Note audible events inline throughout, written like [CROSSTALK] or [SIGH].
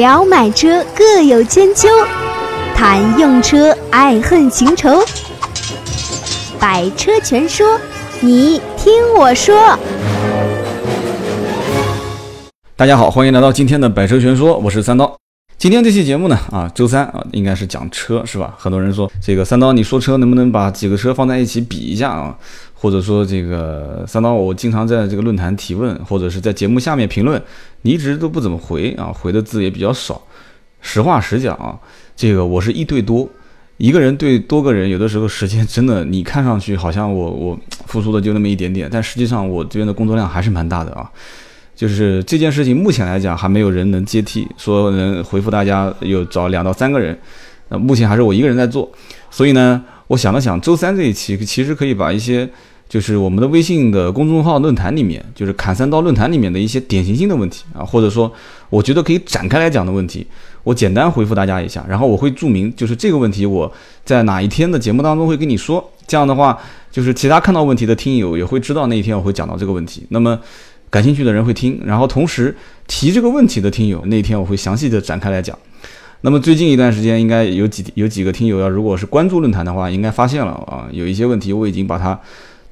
聊买车各有千秋，谈用车爱恨情仇。百车全说，你听我说。大家好，欢迎来到今天的百车全说，我是三刀。今天这期节目呢，啊，周三啊，应该是讲车是吧？很多人说这个三刀，你说车能不能把几个车放在一起比一下啊？或者说这个三刀，我经常在这个论坛提问，或者是在节目下面评论，你一直都不怎么回啊，回的字也比较少。实话实讲啊，这个我是一对多，一个人对多个人，有的时候时间真的，你看上去好像我我付出的就那么一点点，但实际上我这边的工作量还是蛮大的啊。就是这件事情目前来讲还没有人能接替，说能回复大家有找两到三个人，那，目前还是我一个人在做，所以呢，我想了想，周三这一期其实可以把一些就是我们的微信的公众号论坛里面，就是砍三刀论坛里面的一些典型性的问题啊，或者说我觉得可以展开来讲的问题，我简单回复大家一下，然后我会注明就是这个问题我在哪一天的节目当中会跟你说，这样的话就是其他看到问题的听友也会知道那一天我会讲到这个问题，那么。感兴趣的人会听，然后同时提这个问题的听友，那天我会详细的展开来讲。那么最近一段时间，应该有几有几个听友要，如果是关注论坛的话，应该发现了啊，有一些问题我已经把它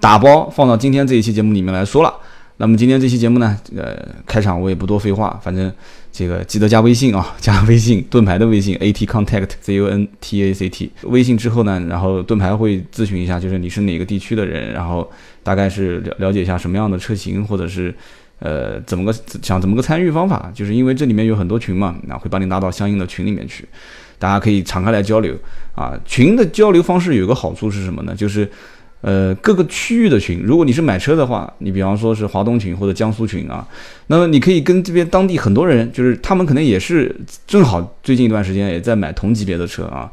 打包放到今天这一期节目里面来说了。那么今天这期节目呢，呃，开场我也不多废话，反正这个记得加微信啊，加微信盾牌的微信 at contact c u n t a c t 微信之后呢，然后盾牌会咨询一下，就是你是哪个地区的人，然后大概是了了解一下什么样的车型，或者是呃怎么个想怎么个参与方法，就是因为这里面有很多群嘛，那会把你拉到相应的群里面去，大家可以敞开来交流啊。群的交流方式有个好处是什么呢？就是。呃，各个区域的群，如果你是买车的话，你比方说是华东群或者江苏群啊，那么你可以跟这边当地很多人，就是他们可能也是正好最近一段时间也在买同级别的车啊，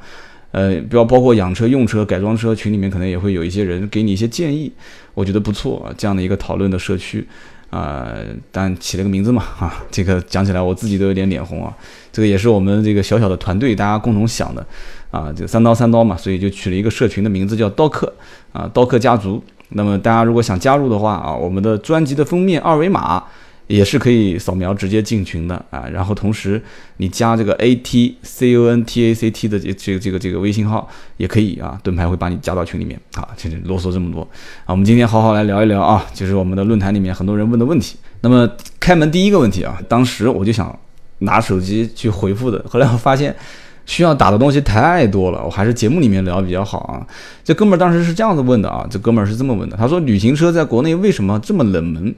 呃，比较包括养车、用车、改装车群里面可能也会有一些人给你一些建议，我觉得不错啊，这样的一个讨论的社区啊，但起了个名字嘛 [LAUGHS] 啊，这个讲起来我自己都有点脸红啊，这个也是我们这个小小的团队大家共同想的。啊，就三刀三刀嘛，所以就取了一个社群的名字叫刀客啊，刀客家族。那么大家如果想加入的话啊，我们的专辑的封面二维码也是可以扫描直接进群的啊。然后同时你加这个 A T C U N T A C T 的这这个这个这个微信号也可以啊，盾牌会把你加到群里面啊。其实啰嗦这么多啊，我们今天好好来聊一聊啊，就是我们的论坛里面很多人问的问题。那么开门第一个问题啊，当时我就想拿手机去回复的，后来我发现。需要打的东西太多了，我还是节目里面聊比较好啊。这哥们儿当时是这样子问的啊，这哥们儿是这么问的，他说旅行车在国内为什么这么冷门？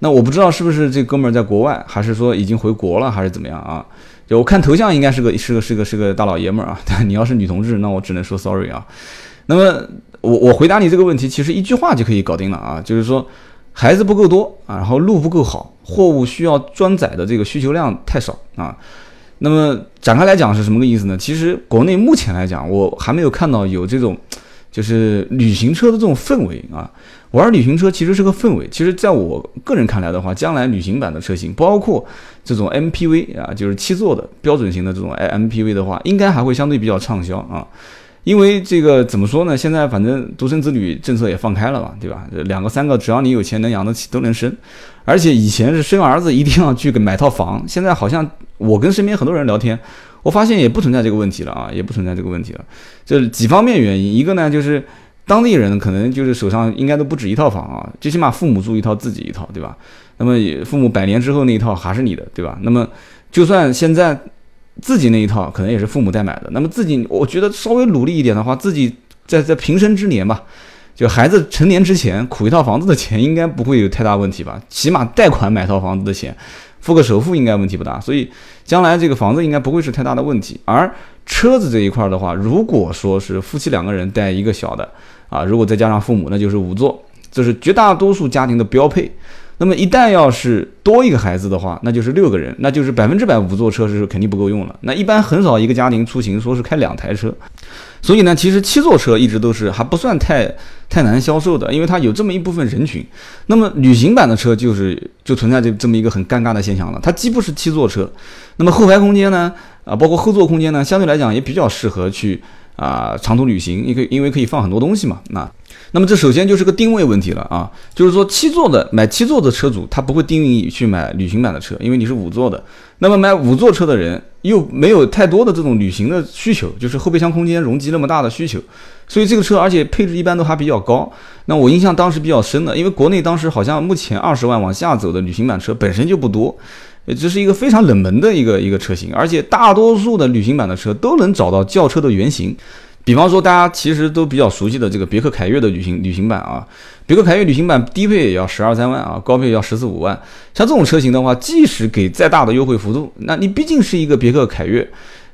那我不知道是不是这哥们儿在国外，还是说已经回国了，还是怎么样啊？就我看头像应该是个是个是个是个大老爷们儿啊。[LAUGHS] 但你要是女同志，那我只能说 sorry 啊。那么我我回答你这个问题，其实一句话就可以搞定了啊，就是说孩子不够多啊，然后路不够好，货物需要装载的这个需求量太少啊。那么展开来讲是什么个意思呢？其实国内目前来讲，我还没有看到有这种，就是旅行车的这种氛围啊。玩旅行车其实是个氛围。其实在我个人看来的话，将来旅行版的车型，包括这种 MPV 啊，就是七座的标准型的这种 MPV 的话，应该还会相对比较畅销啊。因为这个怎么说呢？现在反正独生子女政策也放开了嘛，对吧？两个三个，只要你有钱能养得起，都能生。而且以前是生儿子一定要去给买套房，现在好像我跟身边很多人聊天，我发现也不存在这个问题了啊，也不存在这个问题了。这几方面原因，一个呢就是当地人可能就是手上应该都不止一套房啊，最起码父母住一套，自己一套，对吧？那么父母百年之后那一套还是你的，对吧？那么就算现在。自己那一套可能也是父母代买的，那么自己我觉得稍微努力一点的话，自己在在平生之年吧，就孩子成年之前，苦一套房子的钱应该不会有太大问题吧？起码贷款买套房子的钱，付个首付应该问题不大，所以将来这个房子应该不会是太大的问题。而车子这一块的话，如果说是夫妻两个人带一个小的啊，如果再加上父母，那就是五座，这是绝大多数家庭的标配。那么一旦要是多一个孩子的话，那就是六个人，那就是百分之百五座车是肯定不够用了。那一般很少一个家庭出行说是开两台车，所以呢，其实七座车一直都是还不算太太难销售的，因为它有这么一部分人群。那么旅行版的车就是就存在这这么一个很尴尬的现象了，它既不是七座车，那么后排空间呢，啊，包括后座空间呢，相对来讲也比较适合去啊长途旅行，因为因为可以放很多东西嘛，那。那么这首先就是个定位问题了啊，就是说七座的买七座的车主，他不会定义去买旅行版的车，因为你是五座的。那么买五座车的人又没有太多的这种旅行的需求，就是后备箱空间容积那么大的需求，所以这个车而且配置一般都还比较高。那我印象当时比较深的，因为国内当时好像目前二十万往下走的旅行版车本身就不多，这是一个非常冷门的一个一个车型，而且大多数的旅行版的车都能找到轿车的原型。比方说，大家其实都比较熟悉的这个别克凯越的旅行旅行版啊，别克凯越旅行版低配也要十二三万啊，高配要十四五万。像这种车型的话，即使给再大的优惠幅度，那你毕竟是一个别克凯越。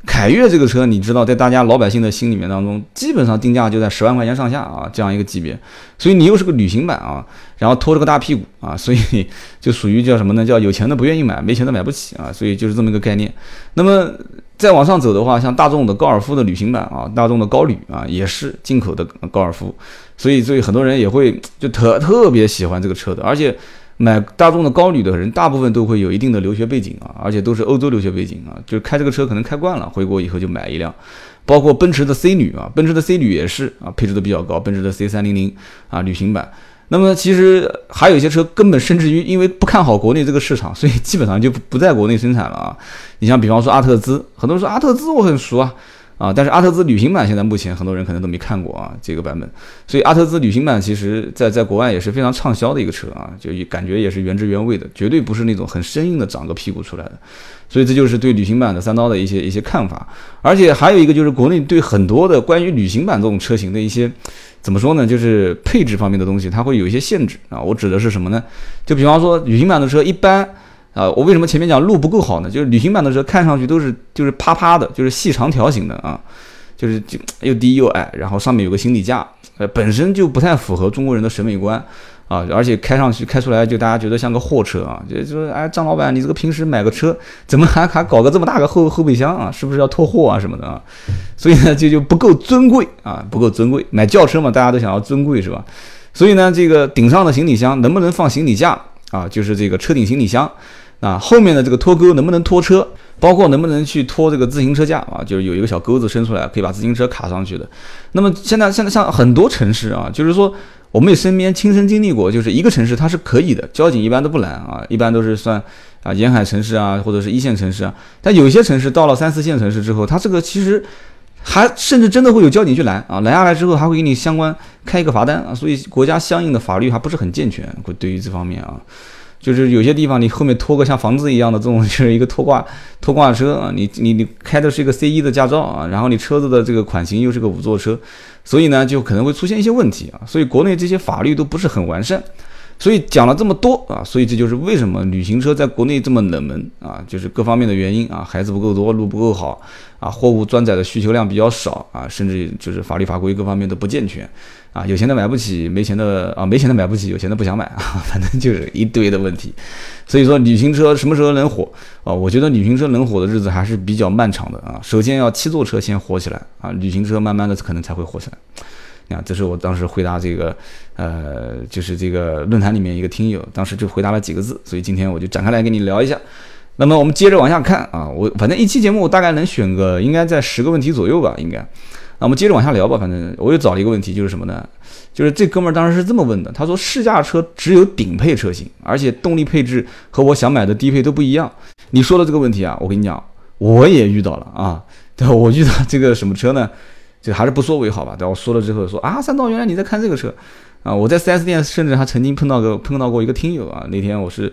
凯越这个车，你知道，在大家老百姓的心里面当中，基本上定价就在十万块钱上下啊，这样一个级别。所以你又是个旅行版啊，然后拖着个大屁股啊，[LAUGHS] 所以就属于叫什么呢？叫有钱的不愿意买，没钱的买不起啊。所以就是这么一个概念。那么再往上走的话，像大众的高尔夫的旅行版啊，大众的高旅啊，也是进口的高尔夫。所以，所以很多人也会就特特别喜欢这个车的，而且。买大众的高旅的人，大部分都会有一定的留学背景啊，而且都是欧洲留学背景啊，就是开这个车可能开惯了，回国以后就买一辆。包括奔驰的 C 旅啊，奔驰的 C 旅也是啊，配置都比较高，奔驰的 C 三零零啊，旅行版。那么其实还有一些车根本甚至于因为不看好国内这个市场，所以基本上就不在国内生产了啊。你像比方说阿特兹，很多人说阿特兹我很熟啊。啊，但是阿特兹旅行版现在目前很多人可能都没看过啊，这个版本，所以阿特兹旅行版其实在在国外也是非常畅销的一个车啊，就感觉也是原汁原味的，绝对不是那种很生硬的长个屁股出来的，所以这就是对旅行版的三刀的一些一些看法，而且还有一个就是国内对很多的关于旅行版这种车型的一些怎么说呢，就是配置方面的东西，它会有一些限制啊，我指的是什么呢？就比方说旅行版的车一般。啊，我为什么前面讲路不够好呢？就是旅行版的车看上去都是就是趴趴的，就是细长条形的啊，就是就又低又矮，然后上面有个行李架，呃，本身就不太符合中国人的审美观啊，而且开上去开出来就大家觉得像个货车啊，就就是哎张老板，你这个平时买个车怎么还还搞个这么大个后后备箱啊？是不是要拖货啊什么的啊？所以呢，就就不够尊贵啊，不够尊贵。买轿车嘛，大家都想要尊贵是吧？所以呢，这个顶上的行李箱能不能放行李架啊？就是这个车顶行李箱。啊，后面的这个拖钩能不能拖车？包括能不能去拖这个自行车架啊？就是有一个小钩子伸出来，可以把自行车卡上去的。那么现在现在像很多城市啊，就是说我们也身边亲身经历过，就是一个城市它是可以的，交警一般都不拦啊，一般都是算啊沿海城市啊，或者是一线城市啊。但有些城市到了三四线城市之后，它这个其实还甚至真的会有交警去拦啊，拦下来之后还会给你相关开一个罚单啊。所以国家相应的法律还不是很健全，会对于这方面啊。就是有些地方你后面拖个像房子一样的这种，[LAUGHS] 就是一个拖挂拖挂车啊，你你你开的是一个 C 一的驾照啊，然后你车子的这个款型又是个五座车，所以呢就可能会出现一些问题啊，所以国内这些法律都不是很完善。所以讲了这么多啊，所以这就是为什么旅行车在国内这么冷门啊，就是各方面的原因啊，孩子不够多，路不够好啊，货物装载的需求量比较少啊，甚至就是法律法规各方面都不健全啊，有钱的买不起，没钱的啊，没钱的买不起，有钱的不想买 [LAUGHS] 啊，反正就是一堆的问题。所以说旅行车什么时候能火啊？我觉得旅行车能火的日子还是比较漫长的啊。首先要七座车先火起来啊，旅行车慢慢的可能才会火起来。啊，这是我当时回答这个，呃，就是这个论坛里面一个听友，当时就回答了几个字，所以今天我就展开来跟你聊一下。那么我们接着往下看啊，我反正一期节目我大概能选个应该在十个问题左右吧，应该。那我们接着往下聊吧，反正我又找了一个问题，就是什么呢？就是这哥们儿当时是这么问的，他说试驾车只有顶配车型，而且动力配置和我想买的低配都不一样。你说的这个问题啊，我跟你讲，我也遇到了啊，对我遇到这个什么车呢？就还是不说为好吧。等我说了之后说啊，三刀，原来你在看这个车啊！我在 4S 店甚至还曾经碰到个碰到过一个听友啊。那天我是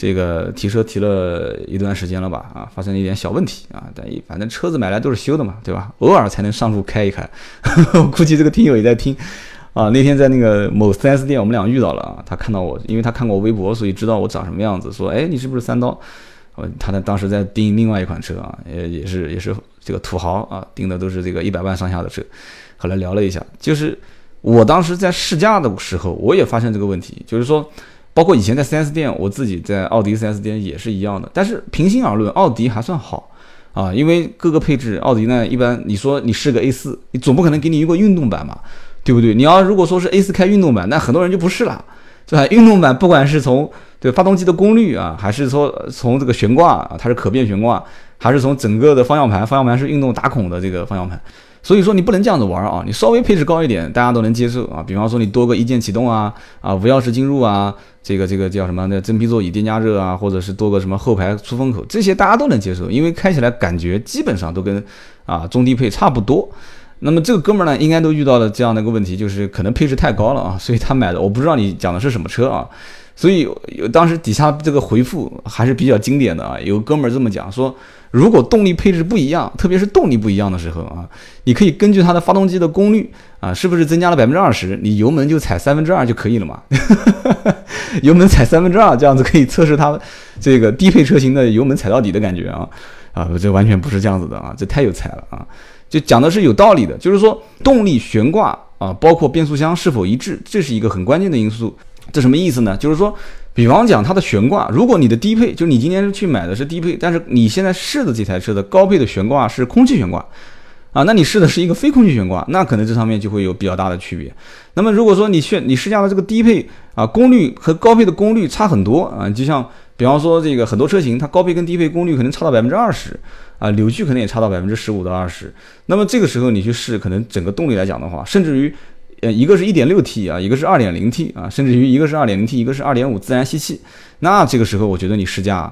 这个提车提了一段时间了吧啊，发生了一点小问题啊。但反正车子买来都是修的嘛，对吧？偶尔才能上路开一开。[LAUGHS] 我估计这个听友也在听啊。那天在那个某 4S 店，我们俩遇到了啊。他看到我，因为他看过我微博，所以知道我长什么样子。说，哎，你是不是三刀？我他呢当时在订另外一款车啊，也也是也是。这个土豪啊，订的都是这个一百万上下的车。后来聊了一下，就是我当时在试驾的时候，我也发现这个问题，就是说，包括以前在 4S 店，我自己在奥迪 4S 店也是一样的。但是平心而论，奥迪还算好啊，因为各个配置，奥迪呢一般，你说你试个 A4，你总不可能给你一个运动版嘛，对不对？你要如果说是 A4 开运动版，那很多人就不试了，对吧？运动版不管是从对发动机的功率啊，还是说从这个悬挂啊，它是可变悬挂。还是从整个的方向盘，方向盘是运动打孔的这个方向盘，所以说你不能这样子玩啊，你稍微配置高一点，大家都能接受啊。比方说你多个一键启动啊，啊无钥匙进入啊，这个这个叫什么？那真皮座椅电加热啊，或者是多个什么后排出风口，这些大家都能接受，因为开起来感觉基本上都跟啊中低配差不多。那么这个哥们儿呢，应该都遇到了这样的一个问题，就是可能配置太高了啊，所以他买的我不知道你讲的是什么车啊，所以有当时底下这个回复还是比较经典的啊，有哥们儿这么讲说，如果动力配置不一样，特别是动力不一样的时候啊，你可以根据它的发动机的功率啊，是不是增加了百分之二十，你油门就踩三分之二就可以了嘛，油门踩三分之二，这样子可以测试它这个低配车型的油门踩到底的感觉啊，啊，这完全不是这样子的啊，这太有才了啊。就讲的是有道理的，就是说动力悬挂啊，包括变速箱是否一致，这是一个很关键的因素。这什么意思呢？就是说，比方讲它的悬挂，如果你的低配，就是你今天去买的是低配，但是你现在试的这台车的高配的悬挂是空气悬挂啊，那你试的是一个非空气悬挂，那可能这上面就会有比较大的区别。那么如果说你选你试驾的这个低配啊，功率和高配的功率差很多啊，就像比方说这个很多车型，它高配跟低配功率可能差到百分之二十。啊，扭矩可能也差到百分之十五到二十，那么这个时候你去试，可能整个动力来讲的话，甚至于，呃，一个是一点六 T 啊，一个是二点零 T 啊，甚至于一个是二点零 T，一个是二点五自然吸气，那这个时候我觉得你试驾。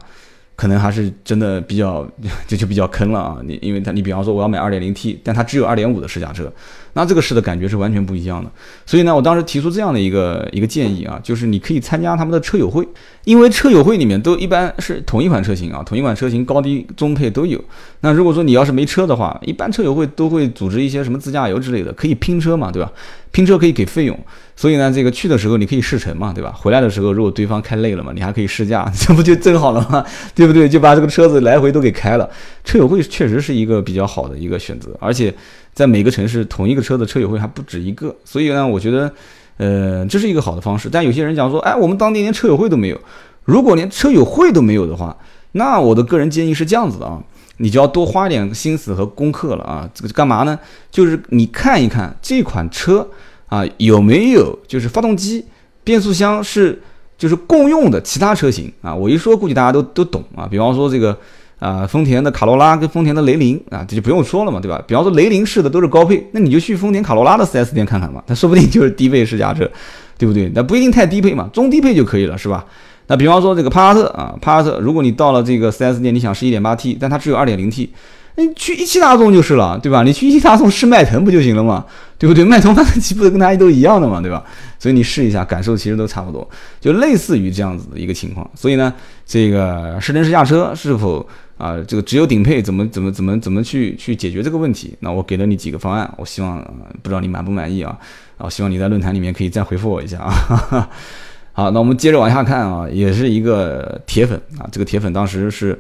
可能还是真的比较，[LAUGHS] 这就比较坑了啊！你因为它，你比方说我要买二点零 T，但它只有二点五的试驾车，那这个试的感觉是完全不一样的。所以呢，我当时提出这样的一个一个建议啊，就是你可以参加他们的车友会，因为车友会里面都一般是同一款车型啊，同一款车型高低中配都有。那如果说你要是没车的话，一般车友会都会组织一些什么自驾游之类的，可以拼车嘛，对吧？拼车可以给费用。所以呢，这个去的时候你可以试乘嘛，对吧？回来的时候如果对方开累了嘛，你还可以试驾，这不就正好了吗？对不对？就把这个车子来回都给开了。车友会确实是一个比较好的一个选择，而且在每个城市同一个车的车友会还不止一个。所以呢，我觉得，呃，这是一个好的方式。但有些人讲说，哎，我们当地连车友会都没有。如果连车友会都没有的话，那我的个人建议是这样子的啊，你就要多花点心思和功课了啊。这个干嘛呢？就是你看一看这款车。啊，有没有就是发动机、变速箱是就是共用的其他车型啊？我一说估计大家都都懂啊。比方说这个啊，丰田的卡罗拉跟丰田的雷凌啊，这就不用说了嘛，对吧？比方说雷凌式的都是高配，那你就去丰田卡罗拉的 4S 店看看嘛，它说不定就是低配试驾车，对不对？那不一定太低配嘛，中低配就可以了，是吧？那比方说这个帕萨特啊，帕萨特，如果你到了这个 4S 店，你想试 1.8T，但它只有 2.0T。你去一汽大众就是了，对吧？你去一汽大众试迈腾不就行了嘛，对不对？[LAUGHS] 迈腾发动机不是跟它都一样的嘛，对吧？所以你试一下，感受其实都差不多，就类似于这样子的一个情况。所以呢，这个试乘试驾车是否啊，这个只有顶配，怎么怎么怎么怎么去去解决这个问题？那我给了你几个方案，我希望不知道你满不满意啊？啊，希望你在论坛里面可以再回复我一下啊。[LAUGHS] 好，那我们接着往下看啊，也是一个铁粉啊，这个铁粉当时是。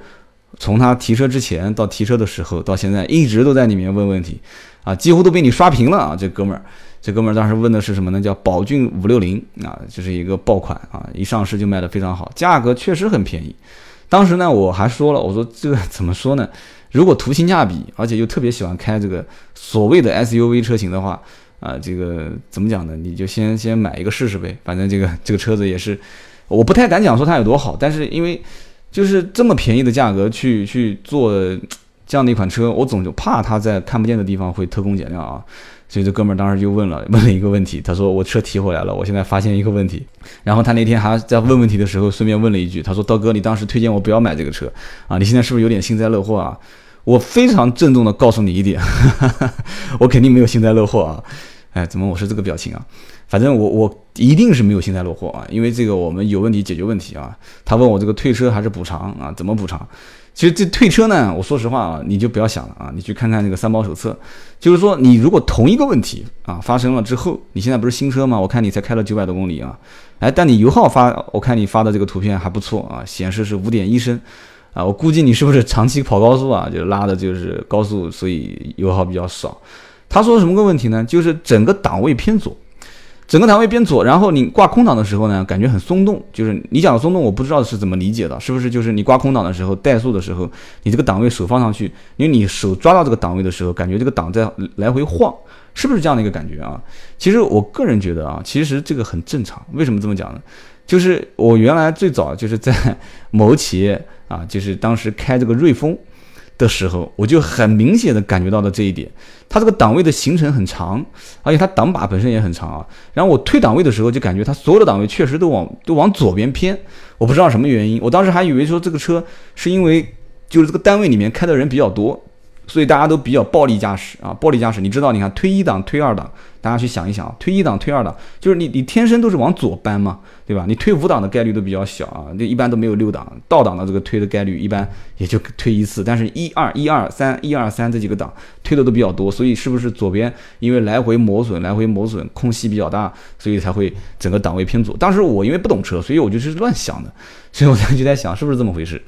从他提车之前到提车的时候，到现在一直都在里面问问题，啊，几乎都被你刷屏了啊！这哥们儿，这哥们儿当时问的是什么呢？叫宝骏五六零啊，就是一个爆款啊，一上市就卖的非常好，价格确实很便宜。当时呢，我还说了，我说这个 [LAUGHS] 怎么说呢？如果图性价比，而且又特别喜欢开这个所谓的 SUV 车型的话，啊，这个怎么讲呢？你就先先买一个试试呗。反正这个这个车子也是，我不太敢讲说它有多好，但是因为。就是这么便宜的价格去去做这样的一款车，我总就怕它在看不见的地方会偷工减料啊。所以这哥们儿当时就问了问了一个问题，他说我车提回来了，我现在发现一个问题。然后他那天还在问问题的时候，顺便问了一句，他说刀哥，你当时推荐我不要买这个车啊，你现在是不是有点幸灾乐祸啊？我非常郑重的告诉你一点，[LAUGHS] 我肯定没有幸灾乐祸啊。哎，怎么我是这个表情啊？反正我我一定是没有幸灾乐祸啊，因为这个我们有问题解决问题啊。他问我这个退车还是补偿啊？怎么补偿？其实这退车呢，我说实话啊，你就不要想了啊，你去看看这个三包手册，就是说你如果同一个问题啊发生了之后，你现在不是新车吗？我看你才开了九百多公里啊，哎，但你油耗发，我看你发的这个图片还不错啊，显示是五点一升啊，我估计你是不是长期跑高速啊？就拉的就是高速，所以油耗比较少。他说什么个问题呢？就是整个档位偏左。整个档位偏左，然后你挂空档的时候呢，感觉很松动。就是你讲的松动，我不知道是怎么理解的，是不是就是你挂空档的时候，怠速的时候，你这个档位手放上去，因为你手抓到这个档位的时候，感觉这个档在来回晃，是不是这样的一个感觉啊？其实我个人觉得啊，其实这个很正常。为什么这么讲呢？就是我原来最早就是在某企业啊，就是当时开这个瑞风。的时候，我就很明显的感觉到了这一点。它这个档位的行程很长，而且它档把本身也很长啊。然后我推档位的时候，就感觉它所有的档位确实都往都往左边偏。我不知道什么原因，我当时还以为说这个车是因为就是这个单位里面开的人比较多。所以大家都比较暴力驾驶啊，暴力驾驶，你知道？你看推一档、推二档，大家去想一想，推一档、推二档，就是你你天生都是往左搬嘛，对吧？你推五档的概率都比较小啊，那一般都没有六档，倒档的这个推的概率一般也就推一次，但是一二一二三一二三这几个档推的都比较多，所以是不是左边因为来回磨损，来回磨损空隙比较大，所以才会整个档位偏左？当时我因为不懂车，所以我就是乱想的，所以我才就在想是不是这么回事？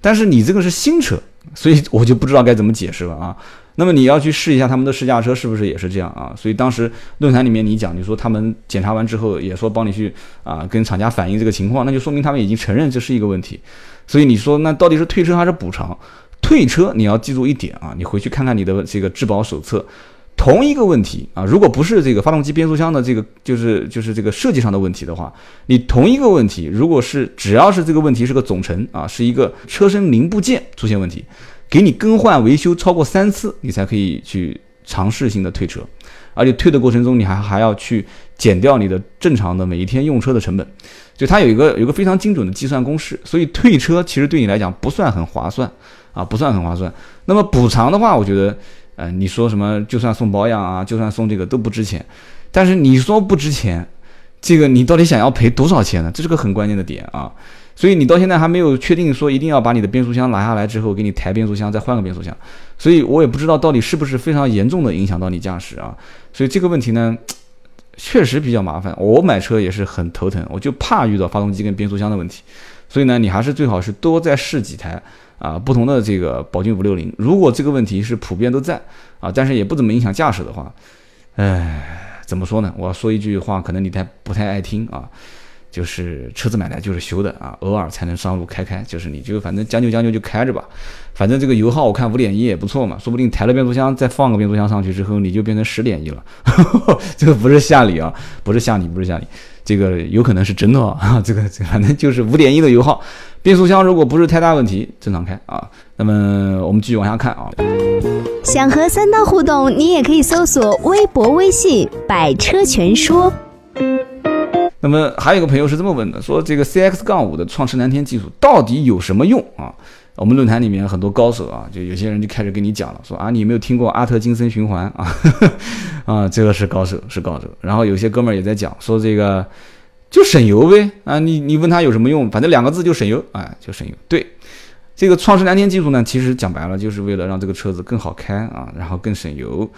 但是你这个是新车。所以我就不知道该怎么解释了啊。那么你要去试一下他们的试驾车是不是也是这样啊？所以当时论坛里面你讲，你说他们检查完之后也说帮你去啊跟厂家反映这个情况，那就说明他们已经承认这是一个问题。所以你说那到底是退车还是补偿？退车你要记住一点啊，你回去看看你的这个质保手册。同一个问题啊，如果不是这个发动机变速箱的这个就是就是这个设计上的问题的话，你同一个问题，如果是只要是这个问题是个总成啊，是一个车身零部件出现问题，给你更换维修超过三次，你才可以去尝试性的退车，而且退的过程中你还还要去减掉你的正常的每一天用车的成本，就它有一个有个非常精准的计算公式，所以退车其实对你来讲不算很划算啊，不算很划算。那么补偿的话，我觉得。呃，你说什么？就算送保养啊，就算送这个都不值钱。但是你说不值钱，这个你到底想要赔多少钱呢？这是个很关键的点啊。所以你到现在还没有确定说一定要把你的变速箱拿下来之后，给你抬变速箱，再换个变速箱。所以我也不知道到底是不是非常严重的影响到你驾驶啊。所以这个问题呢，确实比较麻烦。我买车也是很头疼，我就怕遇到发动机跟变速箱的问题。所以呢，你还是最好是多再试几台。啊，不同的这个宝骏五六零，如果这个问题是普遍都在啊，但是也不怎么影响驾驶的话，哎，怎么说呢？我说一句话，可能你太不太爱听啊，就是车子买来就是修的啊，偶尔才能上路开开，就是你就反正将就将就就开着吧，反正这个油耗我看五点一也不错嘛，说不定抬了变速箱再放个变速箱上去之后，你就变成十点一了，[LAUGHS] 这个不是吓你啊，不是吓你，不是吓你，这个有可能是真的 [LAUGHS] 啊，这个这反正就是五点一的油耗。变速箱如果不是太大问题，正常开啊。那么我们继续往下看啊。想和三刀互动，你也可以搜索微博、微信“百车全说”。那么还有一个朋友是这么问的，说这个 CX 杠五的创驰蓝天技术到底有什么用啊？我们论坛里面很多高手啊，就有些人就开始跟你讲了，说啊，你有没有听过阿特金森循环 [LAUGHS] 啊？啊，这个是高手，是高手。然后有些哥们儿也在讲，说这个。就省油呗啊！你你问他有什么用？反正两个字就省油，哎，就省油。对，这个创世蓝天技术呢，其实讲白了就是为了让这个车子更好开啊，然后更省油，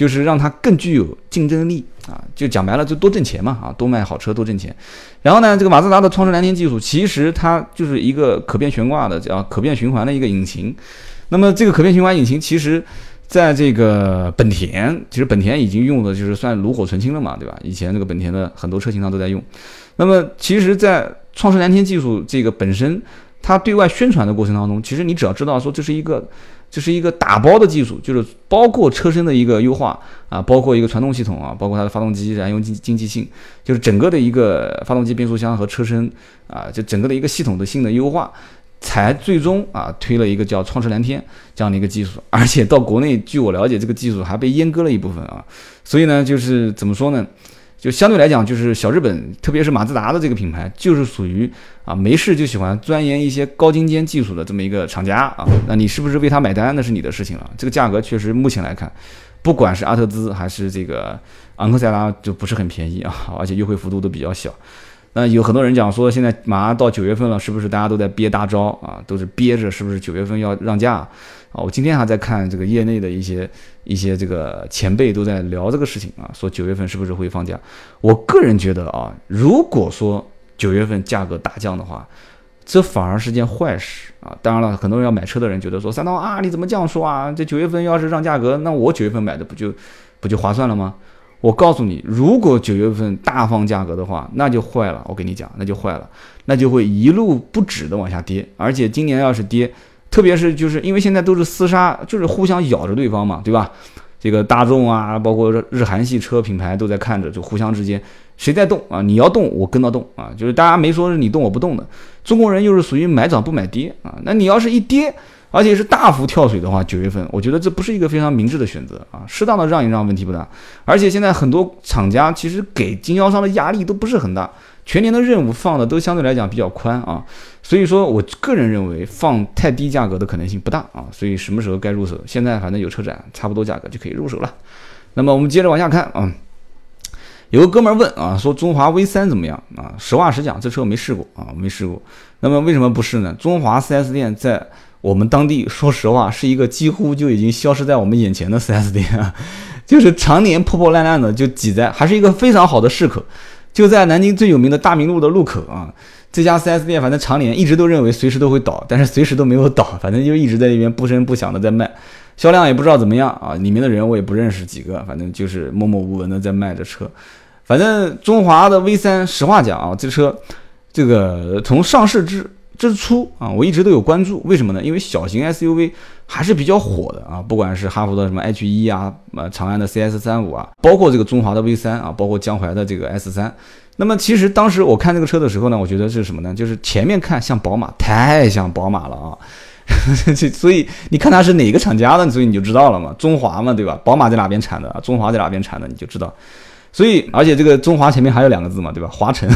就是让它更具有竞争力啊。就讲白了就多挣钱嘛啊，多卖好车多挣钱。然后呢，这个马自达的创世蓝天技术其实它就是一个可变悬挂的叫可变循环的一个引擎。那么这个可变循环引擎其实。在这个本田，其实本田已经用的就是算炉火纯青了嘛，对吧？以前这个本田的很多车型上都在用。那么，其实，在创世蓝天技术这个本身，它对外宣传的过程当中，其实你只要知道说这是一个，这是一个打包的技术，就是包括车身的一个优化啊，包括一个传动系统啊，包括它的发动机燃油经经济性，就是整个的一个发动机、变速箱和车身啊，就整个的一个系统的性能优化。才最终啊推了一个叫创驰蓝天这样的一个技术，[LAUGHS] 而且到国内，据我了解，这个技术还被阉割了一部分啊。所以呢，就是怎么说呢？就相对来讲，就是小日本，特别是马自达的这个品牌，就是属于啊没事就喜欢钻研一些高精尖技术的这么一个厂家啊。那你是不是为他买单，那是你的事情了。这个价格确实目前来看，不管是阿特兹还是这个昂克赛拉，就不是很便宜啊，而且优惠幅度都比较小。那有很多人讲说，现在马上到九月份了，是不是大家都在憋大招啊？都是憋着，是不是九月份要让价啊？我今天还在看这个业内的一些 [LAUGHS] 一些这个前辈都在聊这个事情啊，说九月份是不是会放假？我个人觉得啊，如果说九月份价格大降的话，这反而是件坏事啊。当然了，很多人要买车的人觉得说，三刀啊，你怎么这样说啊？这九月份要是让价格，那我九月份买的不就不就划算了吗？我告诉你，如果九月份大放价格的话，那就坏了。我跟你讲，那就坏了，那就会一路不止的往下跌。而且今年要是跌，特别是就是因为现在都是厮杀，就是互相咬着对方嘛，对吧？这个大众啊，包括日韩系车品牌都在看着，就互相之间谁在动啊？你要动，我跟到动啊！就是大家没说是你动我不动的。中国人又是属于买涨不买跌啊。那你要是一跌而且是大幅跳水的话，九月份，我觉得这不是一个非常明智的选择啊，适当的让一让问题不大。而且现在很多厂家其实给经销商的压力都不是很大，全年的任务放的都相对来讲比较宽啊，所以说我个人认为放太低价格的可能性不大啊，所以什么时候该入手，现在反正有车展，差不多价格就可以入手了。那么我们接着往下看啊。有个哥们儿问啊，说中华 V 三怎么样啊？实话实讲，这车没试过啊，没试过。那么为什么不试呢？中华 4S 店在我们当地，说实话，是一个几乎就已经消失在我们眼前的 [LAUGHS] 4S 店啊，就是常年破破烂烂的，就挤在，还是一个非常好的市口，就在南京最有名的大明路的路口啊。这家 4S 店反正常年一直都认为随时都会倒，但是随时都没有倒，反正就一直在那边不声不响的在卖，销量也不知道怎么样啊。里面的人我也不认识几个，反正就是默默无闻的在卖着车。反正中华的 V 三，实话讲啊，这车，这个从上市之之初啊，我一直都有关注。为什么呢？因为小型 SUV 还是比较火的啊，不管是哈弗的什么 H 一啊，呃，长安的 CS 三五啊，包括这个中华的 V 三啊，包括江淮的这个 S 三。那么其实当时我看这个车的时候呢，我觉得是什么呢？就是前面看像宝马，太像宝马了啊。[LAUGHS] 所以你看它是哪个厂家的，所以你就知道了嘛，中华嘛，对吧？宝马在哪边产的，中华在哪边产的，你就知道。所以，而且这个中华前面还有两个字嘛，对吧？华晨，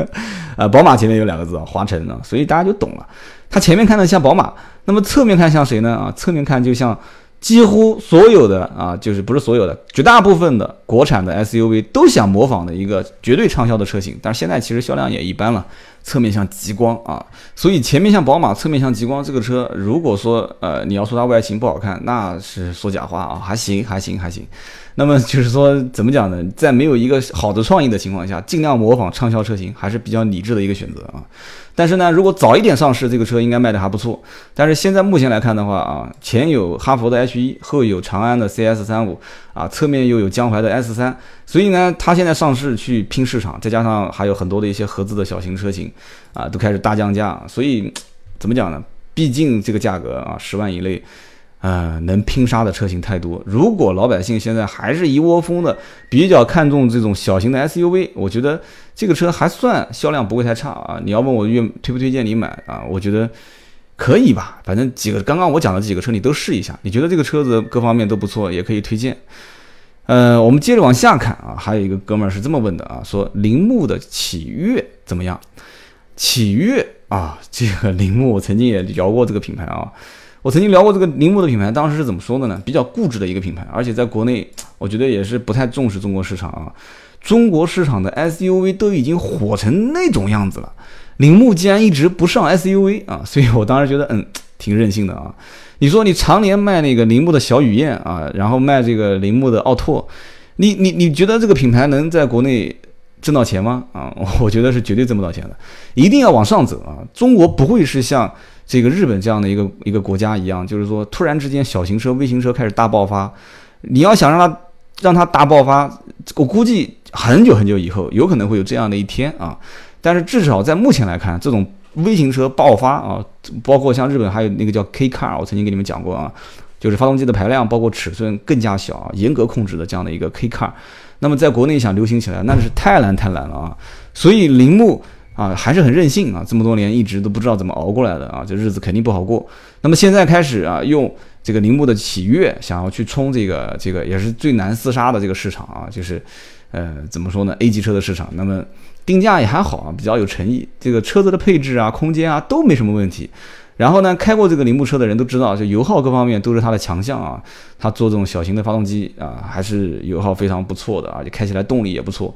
[LAUGHS] 呃，宝马前面有两个字啊，华晨啊，所以大家就懂了。它前面看的像宝马，那么侧面看像谁呢？啊，侧面看就像几乎所有的啊，就是不是所有的，绝大部分的国产的 SUV 都想模仿的一个绝对畅销的车型，但是现在其实销量也一般了。侧面像极光啊，所以前面像宝马，侧面像极光。这个车如果说呃你要说它外形不好看，那是说假话啊，还行还行还行。那么就是说怎么讲呢？在没有一个好的创意的情况下，尽量模仿畅销车型还是比较理智的一个选择啊。但是呢，如果早一点上市，这个车应该卖的还不错。但是现在目前来看的话啊，前有哈佛的 H 一，后有长安的 CS 三五啊，侧面又有江淮的 S 三，所以呢，它现在上市去拼市场，再加上还有很多的一些合资的小型车型啊，都开始大降价。所以怎么讲呢？毕竟这个价格啊，十万以内。呃，能拼杀的车型太多。如果老百姓现在还是一窝蜂的比较看重这种小型的 SUV，我觉得这个车还算销量不会太差啊。你要问我愿推不推荐你买啊？我觉得可以吧。反正几个刚刚我讲的几个车你都试一下，你觉得这个车子各方面都不错，也可以推荐。呃，我们接着往下看啊，还有一个哥们儿是这么问的啊，说铃木的启悦怎么样？启悦啊，这个铃木我曾经也聊过这个品牌啊。我曾经聊过这个铃木的品牌，当时是怎么说的呢？比较固执的一个品牌，而且在国内，我觉得也是不太重视中国市场啊。中国市场的 SUV 都已经火成那种样子了，铃木竟然一直不上 SUV 啊！所以我当时觉得，嗯，挺任性的啊。你说你常年卖那个铃木的小雨燕啊，然后卖这个铃木的奥拓，你你你觉得这个品牌能在国内挣到钱吗？啊，我觉得是绝对挣不到钱的，一定要往上走啊！中国不会是像。这个日本这样的一个一个国家一样，就是说突然之间小型车、微型车开始大爆发，你要想让它让它大爆发，我估计很久很久以后有可能会有这样的一天啊。但是至少在目前来看，这种微型车爆发啊，包括像日本还有那个叫 K Car，我曾经给你们讲过啊，就是发动机的排量包括尺寸更加小、严格控制的这样的一个 K Car，那么在国内想流行起来，那是太难太难了啊。所以铃木。啊，还是很任性啊！这么多年一直都不知道怎么熬过来的啊，这日子肯定不好过。那么现在开始啊，用这个铃木的启悦想要去冲这个这个也是最难厮杀的这个市场啊，就是呃怎么说呢？A 级车的市场。那么定价也还好啊，比较有诚意。这个车子的配置啊、空间啊都没什么问题。然后呢，开过这个铃木车的人都知道，就油耗各方面都是它的强项啊。它做这种小型的发动机啊，还是油耗非常不错的，而且开起来动力也不错。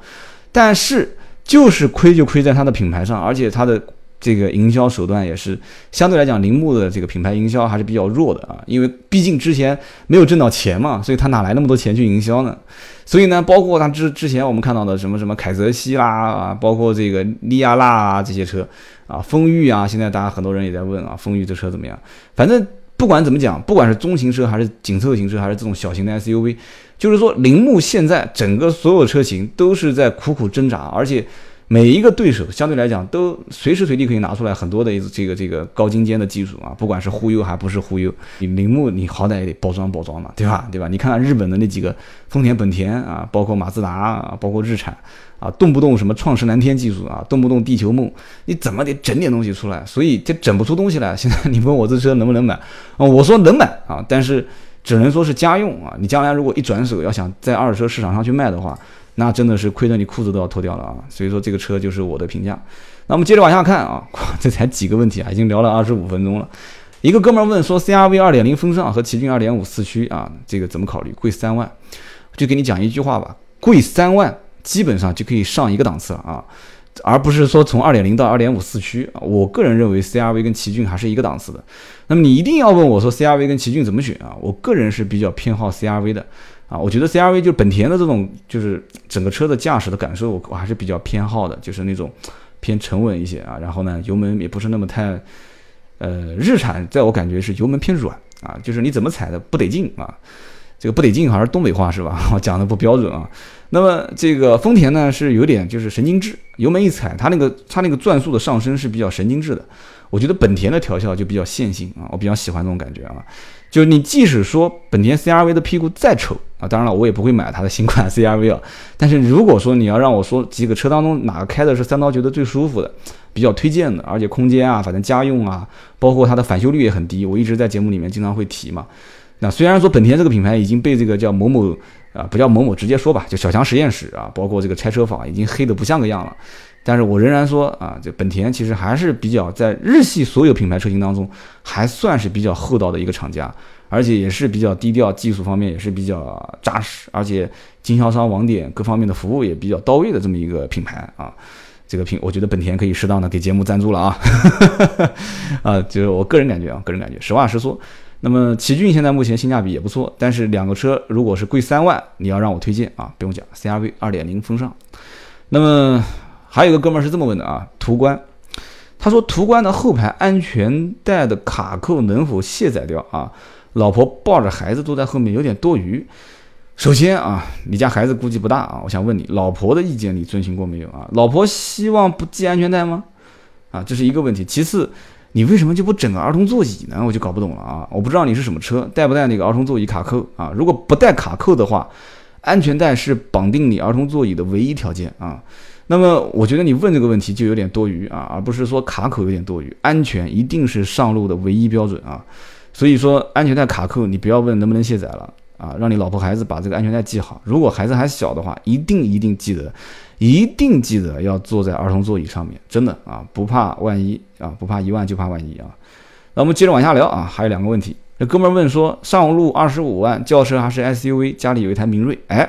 但是就是亏就亏在它的品牌上，而且它的这个营销手段也是相对来讲，铃木的这个品牌营销还是比较弱的啊。因为毕竟之前没有挣到钱嘛，所以他哪来那么多钱去营销呢？所以呢，包括他之之前我们看到的什么什么凯泽西啦啊，包括这个利亚纳啊这些车啊，风裕啊，现在大家很多人也在问啊，风裕这车怎么样？反正不管怎么讲，不管是中型车还是紧凑型车，还是这种小型的 SUV。就是说，铃木现在整个所有车型都是在苦苦挣扎，而且每一个对手相对来讲都随时随地可以拿出来很多的这个这个高精尖的技术啊，不管是忽悠还不是忽悠，你铃木你好歹也得包装包装嘛，对吧？对吧？你看看日本的那几个丰田、本田啊，包括马自达啊，包括日产啊，动不动什么创世蓝天技术啊，动不动地球梦，你怎么得整点东西出来？所以这整不出东西来。现在你问我这车能不能买啊？我说能买啊，但是只能说是家用啊。你将来如果一转手要想在二手车市场上去卖的话，那真的是亏得你裤子都要脱掉了啊！所以说这个车就是我的评价。那我们接着往下看啊，[LAUGHS] 这才几个问题啊，已经聊了二十五分钟了。一个哥们儿问说，CRV 2.0风尚和奇骏2.5四驱啊，这个怎么考虑？贵三万，就给你讲一句话吧，贵三万基本上就可以上一个档次了啊，而不是说从2.0到2.5四驱啊。我个人认为 CRV 跟奇骏还是一个档次的。那么你一定要问我说，CRV 跟奇骏怎么选啊？我个人是比较偏好 CRV 的。啊，我觉得 CRV 就是本田的这种，就是整个车的驾驶的感受，我我还是比较偏好的，就是那种偏沉稳一些啊。然后呢，油门也不是那么太，呃，日产在我感觉是油门偏软啊，就是你怎么踩的不得劲啊。这个不得劲好像是东北话是吧？[LAUGHS] 我讲的不标准啊。那么这个丰田呢是有点就是神经质，油门一踩，它那个它那个转速的上升是比较神经质的。我觉得本田的调校就比较线性啊，我比较喜欢这种感觉啊。就是你即使说本田 CRV 的屁股再丑啊，当然了，我也不会买它的新款 [LAUGHS] CRV 啊。但是如果说你要让我说几个车当中哪个开的是三刀觉得最舒服的，比较推荐的，而且空间啊，反正家用啊，包括它的返修率也很低，我一直在节目里面经常会提嘛。那虽然说本田这个品牌已经被这个叫某某啊，不叫某某，直接说吧，就小强实验室啊，包括这个拆车坊已经黑的不像个样了。但是我仍然说啊，这本田其实还是比较在日系所有品牌车型当中，还算是比较厚道的一个厂家，而且也是比较低调，技术方面也是比较扎实，而且经销商网点各方面的服务也比较到位的这么一个品牌啊。这个品，我觉得本田可以适当的给节目赞助了啊，[LAUGHS] 啊，就是我个人感觉啊，个人感觉，实话实说。那么奇骏现在目前性价比也不错，但是两个车如果是贵三万，你要让我推荐啊，不用讲，CRV 二点零风尚。那么。还有一个哥们儿是这么问的啊，途观，他说途观的后排安全带的卡扣能否卸载掉啊？老婆抱着孩子坐在后面有点多余。首先啊，你家孩子估计不大啊，我想问你，老婆的意见你遵循过没有啊？老婆希望不系安全带吗？啊，这是一个问题。其次，你为什么就不整个儿童座椅呢？我就搞不懂了啊！我不知道你是什么车，带不带那个儿童座椅卡扣啊？如果不带卡扣的话，安全带是绑定你儿童座椅的唯一条件啊。那么我觉得你问这个问题就有点多余啊，而不是说卡口有点多余。安全一定是上路的唯一标准啊，所以说安全带卡扣你不要问能不能卸载了啊，让你老婆孩子把这个安全带系好。如果孩子还小的话，一定一定记得，一定记得要坐在儿童座椅上面，真的啊，不怕万一啊，不怕一万就怕万一啊。那我们接着往下聊啊，还有两个问题，这哥们儿问说上路二十五万轿车还是 SUV？家里有一台明锐，哎。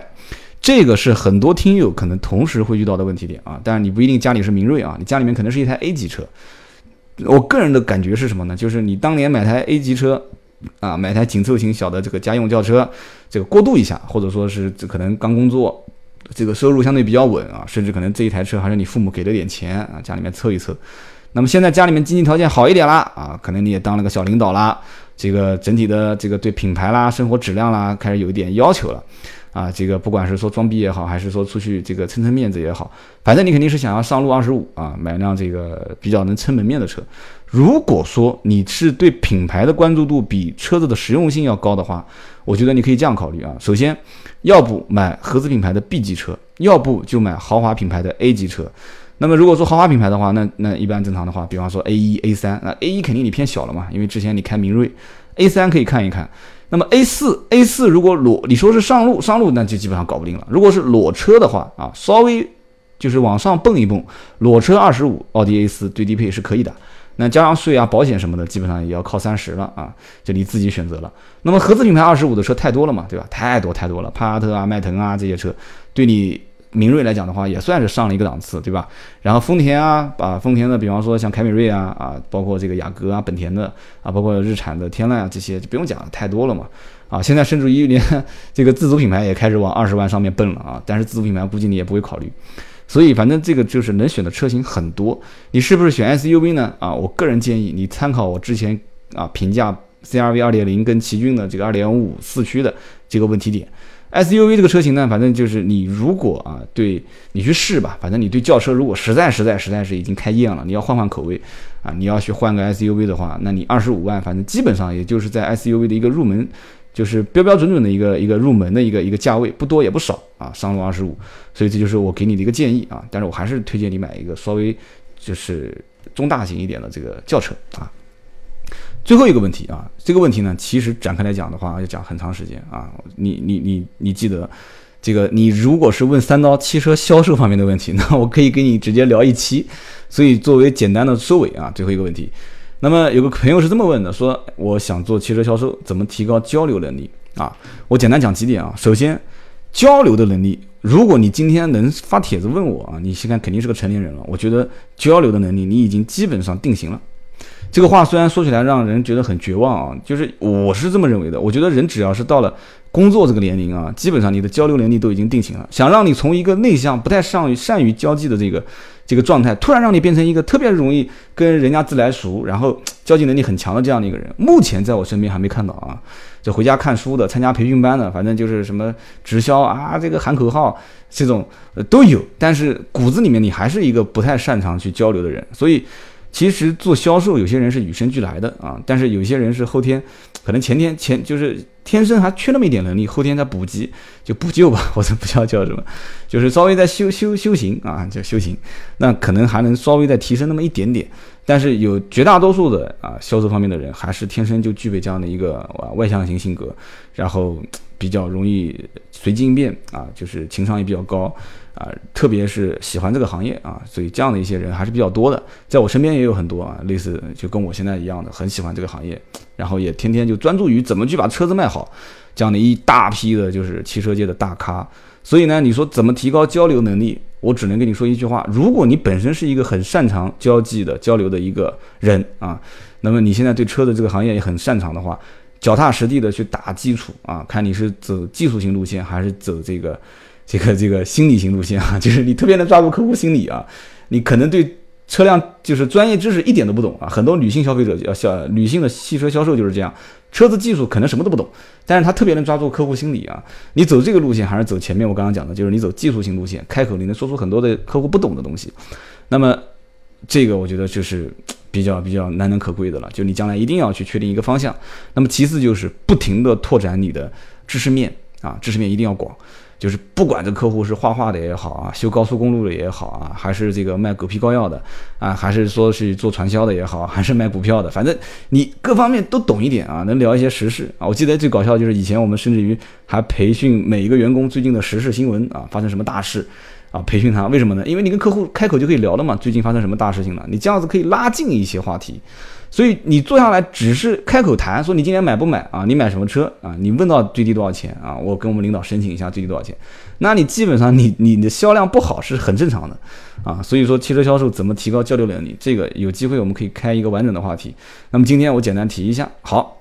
这个是很多听友可能同时会遇到的问题点啊，但是你不一定家里是明锐啊，你家里面可能是一台 A 级车。我个人的感觉是什么呢？就是你当年买台 A 级车，啊，买台紧凑型小的这个家用轿车，这个过渡一下，或者说是这可能刚工作，这个收入相对比较稳啊，甚至可能这一台车还是你父母给了点钱啊，家里面凑一凑。那么现在家里面经济条件好一点啦，啊，可能你也当了个小领导啦，这个整体的这个对品牌啦、生活质量啦开始有一点要求了。啊，这个不管是说装逼也好，还是说出去这个撑撑面子也好，反正你肯定是想要上路二十五啊，买辆这个比较能撑门面的车。如果说你是对品牌的关注度比车子的实用性要高的话，我觉得你可以这样考虑啊。首先，要不买合资品牌的 B 级车，要不就买豪华品牌的 A 级车。那么如果说豪华品牌的话，那那一般正常的话，比方说 A 一、A 三，那 A 一肯定你偏小了嘛，因为之前你开明锐，A 三可以看一看。那么 A 四 A 四如果裸你说是上路上路那就基本上搞不定了。如果是裸车的话啊，稍微就是往上蹦一蹦，裸车二十五，奥迪 A 四最低配是可以的。那加上税啊、保险什么的，基本上也要靠三十了啊，就你自己选择了。那么合资品牌二十五的车太多了嘛，对吧？太多太多了，帕萨特啊、迈腾啊这些车，对你。明锐来讲的话，也算是上了一个档次，对吧？然后丰田啊，把丰田的，比方说像凯美瑞啊，啊，包括这个雅阁啊，本田的啊，包括日产的天籁啊，这些就不用讲，太多了嘛。啊，现在甚至于连这个自主品牌也开始往二十万上面奔了啊。但是自主品牌估计你也不会考虑，所以反正这个就是能选的车型很多。你是不是选 SUV 呢？啊，我个人建议你参考我之前啊评价 CRV 2.0跟奇骏的这个2.5四驱的这个问题点。SUV 这个车型呢，反正就是你如果啊，对你去试吧，反正你对轿车如果实在实在实在是已经开厌了，你要换换口味啊，你要去换个 SUV 的话，那你二十五万，反正基本上也就是在 SUV 的一个入门，就是标标准准的一个一个入门的一个一个价位，不多也不少啊，上路二十五，所以这就是我给你的一个建议啊，但是我还是推荐你买一个稍微就是中大型一点的这个轿车啊。最后一个问题啊，这个问题呢，其实展开来讲的话，要讲很长时间啊。你你你你记得，这个你如果是问三刀汽车销售方面的问题，那我可以给你直接聊一期。所以作为简单的收尾啊，最后一个问题，那么有个朋友是这么问的，说我想做汽车销售，怎么提高交流能力啊？我简单讲几点啊。首先，交流的能力，如果你今天能发帖子问我啊，你现在肯定是个成年人了。我觉得交流的能力你已经基本上定型了。这个话虽然说起来让人觉得很绝望啊，就是我是这么认为的。我觉得人只要是到了工作这个年龄啊，基本上你的交流能力都已经定型了。想让你从一个内向、不太善于善于交际的这个这个状态，突然让你变成一个特别容易跟人家自来熟，然后交际能力很强的这样的一个人，目前在我身边还没看到啊。就回家看书的、参加培训班的，反正就是什么直销啊，这个喊口号这种都有。但是骨子里面你还是一个不太擅长去交流的人，所以。其实做销售，有些人是与生俱来的啊，但是有些人是后天，可能前天前就是天生还缺那么一点能力，后天再补给就补救吧，[LAUGHS] 或者不知道叫什么，就是稍微再修修修行啊，叫修行，那可能还能稍微再提升那么一点点。但是有绝大多数的啊销售方面的人，还是天生就具备这样的一个啊外向型性格，然后比较容易随机应变啊，就是情商也比较高。啊，特别是喜欢这个行业啊，所以这样的一些人还是比较多的，在我身边也有很多啊，类似就跟我现在一样的，很喜欢这个行业，然后也天天就专注于怎么去把车子卖好，这样的一大批的就是汽车界的大咖。所以呢，你说怎么提高交流能力，我只能跟你说一句话：如果你本身是一个很擅长交际的交流的一个人啊，那么你现在对车的这个行业也很擅长的话，脚踏实地的去打基础啊，看你是走技术型路线还是走这个。这个这个心理型路线啊，就是你特别能抓住客户心理啊，你可能对车辆就是专业知识一点都不懂啊，很多女性消费者呃销女性的汽车销售就是这样，车子技术可能什么都不懂，但是他特别能抓住客户心理啊。你走这个路线还是走前面我刚刚讲的，就是你走技术型路线，开口你能说出很多的客户不懂的东西，那么这个我觉得就是比较比较难能可贵的了，就你将来一定要去确定一个方向。那么其次就是不停的拓展你的知识面啊，知识面一定要广。就是不管这客户是画画的也好啊，修高速公路的也好啊，还是这个卖狗皮膏药的啊，还是说是做传销的也好，还是卖股票的，反正你各方面都懂一点啊，能聊一些时事啊。我记得最搞笑就是以前我们甚至于还培训每一个员工最近的时事新闻啊，发生什么大事啊，培训他为什么呢？因为你跟客户开口就可以聊了嘛，最近发生什么大事情了，你这样子可以拉近一些话题。所以你坐下来只是开口谈，说你今年买不买啊？你买什么车啊？你问到最低多少钱啊？我跟我们领导申请一下最低多少钱？那你基本上你你的销量不好是很正常的啊。所以说汽车销售怎么提高交流能力，这个有机会我们可以开一个完整的话题。那么今天我简单提一下，好，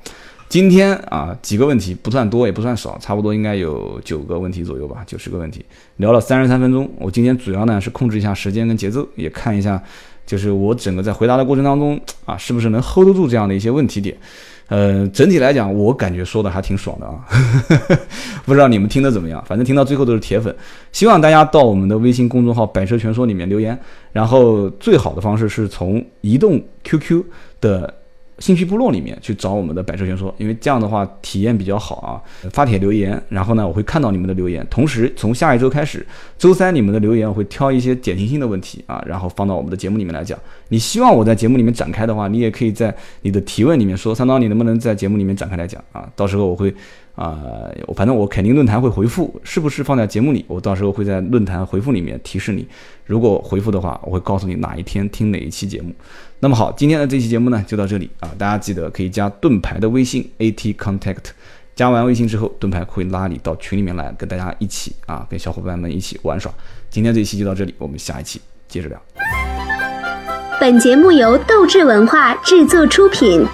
今天啊几个问题不算多也不算少，差不多应该有九个问题左右吧，九十个问题，聊了三十三分钟。我今天主要呢是控制一下时间跟节奏，也看一下。就是我整个在回答的过程当中啊，是不是能 hold 得住这样的一些问题点？呃，整体来讲，我感觉说的还挺爽的啊。[LAUGHS] 不知道你们听的怎么样？反正听到最后都是铁粉。希望大家到我们的微信公众号“百车全说”里面留言，然后最好的方式是从移动 QQ 的。兴趣部落里面去找我们的百车全说，因为这样的话体验比较好啊。发帖留言，然后呢，我会看到你们的留言。同时，从下一周开始，周三你们的留言我会挑一些典型性的问题啊，然后放到我们的节目里面来讲。你希望我在节目里面展开的话，你也可以在你的提问里面说，三刀，你能不能在节目里面展开来讲啊？到时候我会。啊，反正我肯定论坛会回复，是不是放在节目里？我到时候会在论坛回复里面提示你。如果回复的话，我会告诉你哪一天听哪一期节目。那么好，今天的这期节目呢就到这里啊，大家记得可以加盾牌的微信 at contact，加完微信之后，盾牌会拉你到群里面来，跟大家一起啊，跟小伙伴们一起玩耍。今天这一期就到这里，我们下一期接着聊。本节目由斗志文化制作出品。